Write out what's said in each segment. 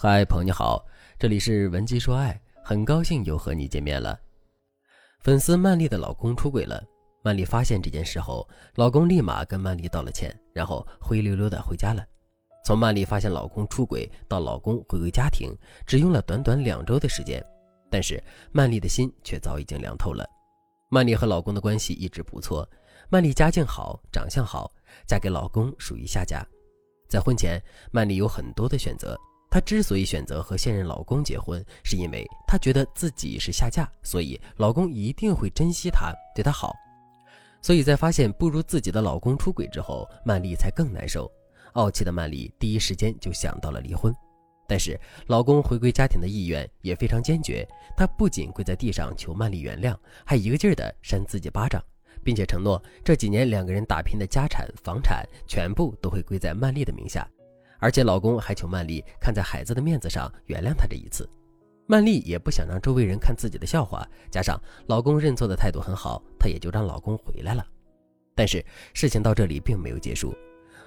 嗨，朋友你好，这里是文姬说爱，很高兴又和你见面了。粉丝曼丽的老公出轨了，曼丽发现这件事后，老公立马跟曼丽道了歉，然后灰溜溜的回家了。从曼丽发现老公出轨到老公回归家庭，只用了短短两周的时间，但是曼丽的心却早已经凉透了。曼丽和老公的关系一直不错，曼丽家境好，长相好，嫁给老公属于下家。在婚前，曼丽有很多的选择。她之所以选择和现任老公结婚，是因为她觉得自己是下嫁，所以老公一定会珍惜她，对她好。所以在发现不如自己的老公出轨之后，曼丽才更难受。傲气的曼丽第一时间就想到了离婚。但是老公回归家庭的意愿也非常坚决，他不仅跪在地上求曼丽原谅，还一个劲儿地扇自己巴掌，并且承诺这几年两个人打拼的家产、房产全部都会归在曼丽的名下。而且老公还求曼丽看在孩子的面子上原谅他这一次，曼丽也不想让周围人看自己的笑话，加上老公认错的态度很好，她也就让老公回来了。但是事情到这里并没有结束，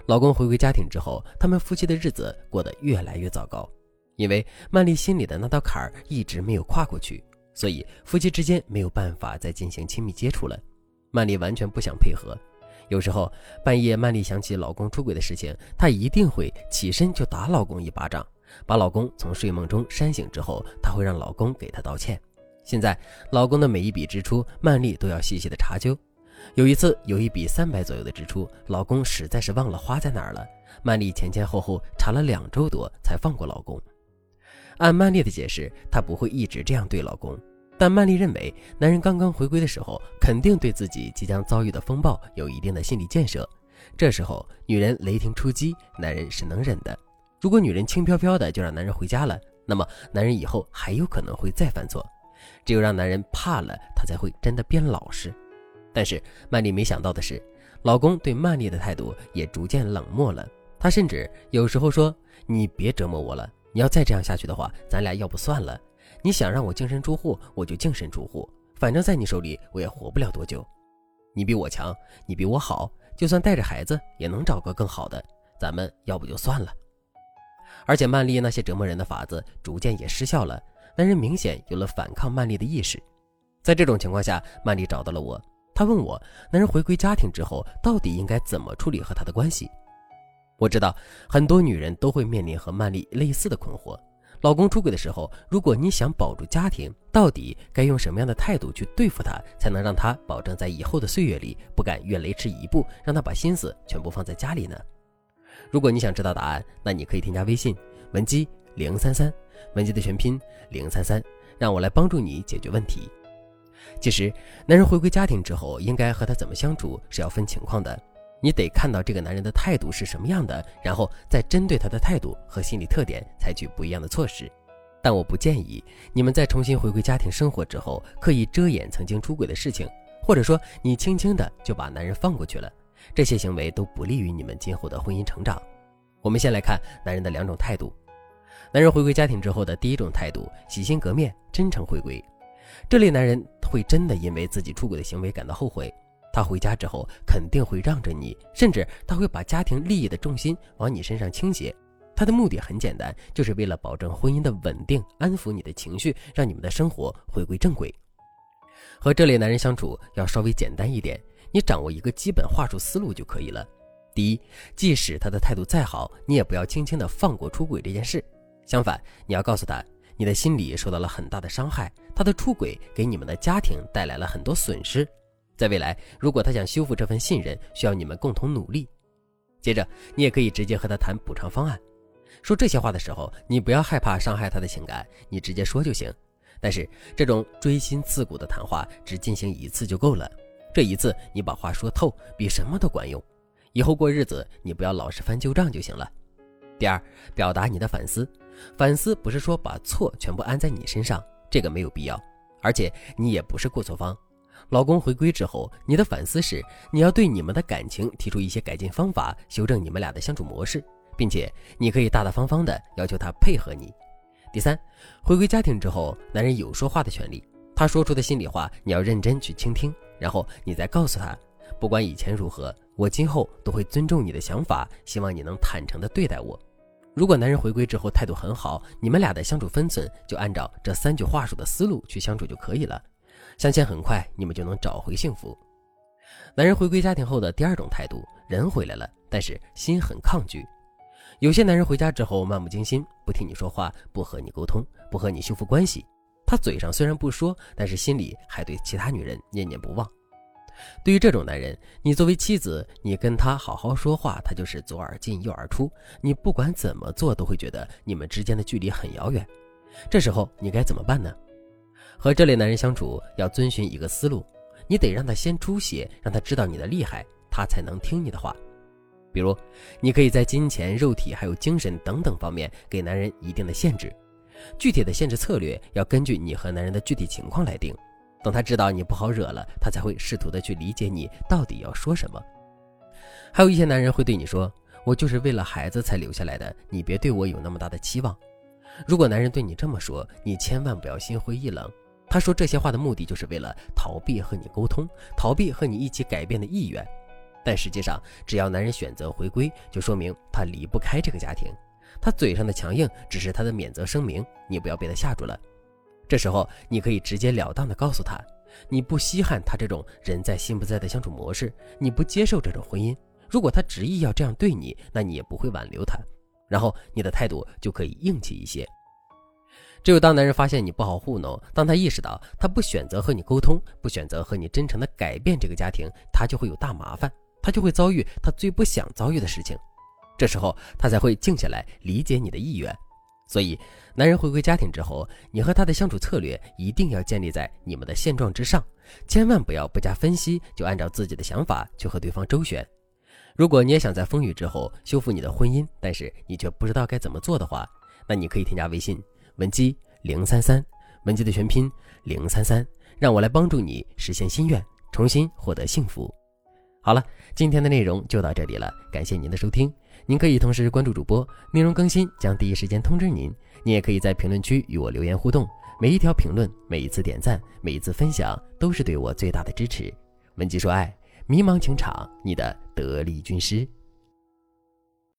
老公回归家庭之后，他们夫妻的日子过得越来越糟糕，因为曼丽心里的那道坎儿一直没有跨过去，所以夫妻之间没有办法再进行亲密接触了。曼丽完全不想配合。有时候半夜，曼丽想起老公出轨的事情，她一定会起身就打老公一巴掌，把老公从睡梦中扇醒之后，她会让老公给她道歉。现在，老公的每一笔支出，曼丽都要细细的查究。有一次，有一笔三百左右的支出，老公实在是忘了花在哪儿了，曼丽前前后后查了两周多才放过老公。按曼丽的解释，她不会一直这样对老公。但曼丽认为，男人刚刚回归的时候，肯定对自己即将遭遇的风暴有一定的心理建设。这时候，女人雷霆出击，男人是能忍的。如果女人轻飘飘的就让男人回家了，那么男人以后还有可能会再犯错。只有让男人怕了，他才会真的变老实。但是曼丽没想到的是，老公对曼丽的态度也逐渐冷漠了。他甚至有时候说：“你别折磨我了，你要再这样下去的话，咱俩要不算了。”你想让我净身出户，我就净身出户。反正在你手里，我也活不了多久。你比我强，你比我好，就算带着孩子，也能找个更好的。咱们要不就算了。而且曼丽那些折磨人的法子逐渐也失效了，男人明显有了反抗曼丽的意识。在这种情况下，曼丽找到了我，她问我，男人回归家庭之后，到底应该怎么处理和他的关系？我知道很多女人都会面临和曼丽类似的困惑。老公出轨的时候，如果你想保住家庭，到底该用什么样的态度去对付他，才能让他保证在以后的岁月里不敢越雷池一步，让他把心思全部放在家里呢？如果你想知道答案，那你可以添加微信文姬零三三，文姬的全拼零三三，让我来帮助你解决问题。其实，男人回归家庭之后，应该和他怎么相处是要分情况的。你得看到这个男人的态度是什么样的，然后再针对他的态度和心理特点采取不一样的措施。但我不建议你们在重新回归家庭生活之后，刻意遮掩曾经出轨的事情，或者说你轻轻的就把男人放过去了。这些行为都不利于你们今后的婚姻成长。我们先来看男人的两种态度。男人回归家庭之后的第一种态度，洗心革面，真诚回归。这类男人会真的因为自己出轨的行为感到后悔。他回家之后肯定会让着你，甚至他会把家庭利益的重心往你身上倾斜。他的目的很简单，就是为了保证婚姻的稳定，安抚你的情绪，让你们的生活回归正轨。和这类男人相处要稍微简单一点，你掌握一个基本话术思路就可以了。第一，即使他的态度再好，你也不要轻轻的放过出轨这件事。相反，你要告诉他，你的心里受到了很大的伤害，他的出轨给你们的家庭带来了很多损失。在未来，如果他想修复这份信任，需要你们共同努力。接着，你也可以直接和他谈补偿方案。说这些话的时候，你不要害怕伤害他的情感，你直接说就行。但是，这种锥心刺骨的谈话只进行一次就够了。这一次，你把话说透，比什么都管用。以后过日子，你不要老是翻旧账就行了。第二，表达你的反思。反思不是说把错全部安在你身上，这个没有必要。而且，你也不是过错方。老公回归之后，你的反思是你要对你们的感情提出一些改进方法，修正你们俩的相处模式，并且你可以大大方方的要求他配合你。第三，回归家庭之后，男人有说话的权利，他说出的心里话你要认真去倾听，然后你再告诉他，不管以前如何，我今后都会尊重你的想法，希望你能坦诚的对待我。如果男人回归之后态度很好，你们俩的相处分寸就按照这三句话术的思路去相处就可以了，相信很快你们就能找回幸福。男人回归家庭后的第二种态度，人回来了，但是心很抗拒。有些男人回家之后漫不经心，不听你说话，不和你沟通，不和你修复关系。他嘴上虽然不说，但是心里还对其他女人念念不忘。对于这种男人，你作为妻子，你跟他好好说话，他就是左耳进右耳出。你不管怎么做，都会觉得你们之间的距离很遥远。这时候你该怎么办呢？和这类男人相处，要遵循一个思路：你得让他先出血，让他知道你的厉害，他才能听你的话。比如，你可以在金钱、肉体还有精神等等方面给男人一定的限制。具体的限制策略要根据你和男人的具体情况来定。等他知道你不好惹了，他才会试图的去理解你到底要说什么。还有一些男人会对你说：“我就是为了孩子才留下来的，你别对我有那么大的期望。”如果男人对你这么说，你千万不要心灰意冷。他说这些话的目的就是为了逃避和你沟通，逃避和你一起改变的意愿。但实际上，只要男人选择回归，就说明他离不开这个家庭。他嘴上的强硬只是他的免责声明，你不要被他吓住了。这时候，你可以直截了当的告诉他，你不稀罕他这种人在心不在的相处模式，你不接受这种婚姻。如果他执意要这样对你，那你也不会挽留他。然后你的态度就可以硬气一些。只有当男人发现你不好糊弄，当他意识到他不选择和你沟通，不选择和你真诚的改变这个家庭，他就会有大麻烦，他就会遭遇他最不想遭遇的事情。这时候他才会静下来，理解你的意愿。所以，男人回归家庭之后，你和他的相处策略一定要建立在你们的现状之上，千万不要不加分析就按照自己的想法去和对方周旋。如果你也想在风雨之后修复你的婚姻，但是你却不知道该怎么做的话，那你可以添加微信文姬零三三，文姬的全拼零三三，让我来帮助你实现心愿，重新获得幸福。好了，今天的内容就到这里了，感谢您的收听。您可以同时关注主播，内容更新将第一时间通知您。您也可以在评论区与我留言互动，每一条评论、每一次点赞、每一次分享，都是对我最大的支持。文姬说爱，迷茫情场，你的得力军师。